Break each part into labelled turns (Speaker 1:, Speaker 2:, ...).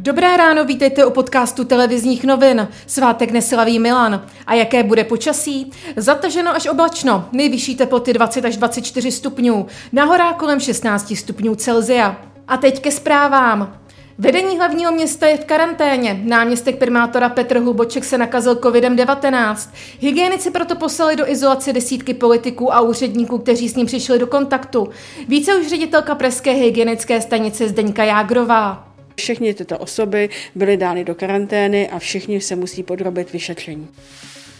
Speaker 1: Dobré ráno, vítejte u podcastu televizních novin. Svátek neslaví Milan. A jaké bude počasí? Zataženo až oblačno, nejvyšší teploty 20 až 24 stupňů, na horách kolem 16 stupňů Celzia. A teď ke zprávám. Vedení hlavního města je v karanténě. Náměstek primátora Petr Hluboček se nakazil COVID-19. Hygienici proto poslali do izolace desítky politiků a úředníků, kteří s ním přišli do kontaktu. Více už ředitelka Pražské hygienické stanice Zdeňka Jágrová.
Speaker 2: Všechny tyto osoby byly dány do karantény a všichni se musí podrobit vyšetření.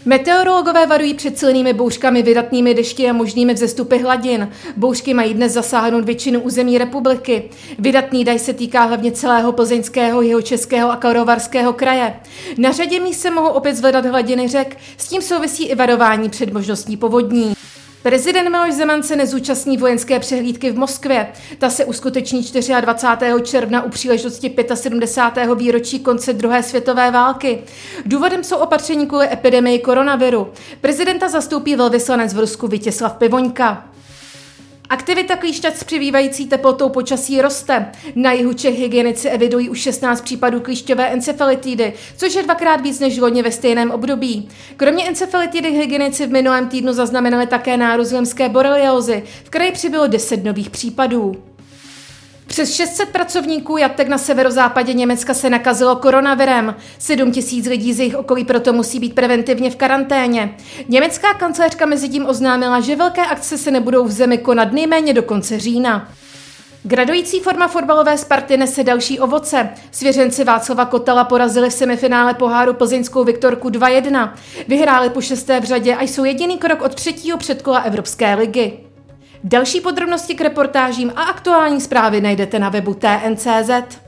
Speaker 1: Meteorologové varují před silnými bouřkami, vydatnými dešti a možnými vzestupy hladin. Bouřky mají dnes zasáhnout většinu území republiky. Vydatný daj se týká hlavně celého plzeňského, jeho českého a karovarského kraje. Na řadě míst se mohou opět zvedat hladiny řek, s tím souvisí i varování před možností povodní. Prezident Miloš Zeman se nezúčastní vojenské přehlídky v Moskvě. Ta se uskuteční 24. června u příležitosti 75. výročí konce druhé světové války. Důvodem jsou opatření kvůli epidemii koronaviru. Prezidenta zastoupí velvyslanec v Rusku Vítězslav Pivoňka. Aktivita klíšťat s přibývající teplotou počasí roste. Na jihu Čech hygienici evidují už 16 případů klíšťové encefalitidy, což je dvakrát víc než loni ve stejném období. Kromě encefalitidy hygienici v minulém týdnu zaznamenali také nárůst lemské boreliozy. V kraji přibylo 10 nových případů. Přes 600 pracovníků jatek na severozápadě Německa se nakazilo koronavirem. 7 tisíc lidí z jejich okolí proto musí být preventivně v karanténě. Německá kancelářka mezi tím oznámila, že velké akce se nebudou v zemi konat nejméně do konce října. Gradující forma fotbalové Sparty nese další ovoce. Svěřenci Václava Kotala porazili v semifinále poháru plzeňskou Viktorku 2-1. Vyhráli po šesté v řadě a jsou jediný krok od třetího předkola Evropské ligy. Další podrobnosti k reportážím a aktuální zprávy najdete na webu TNCZ.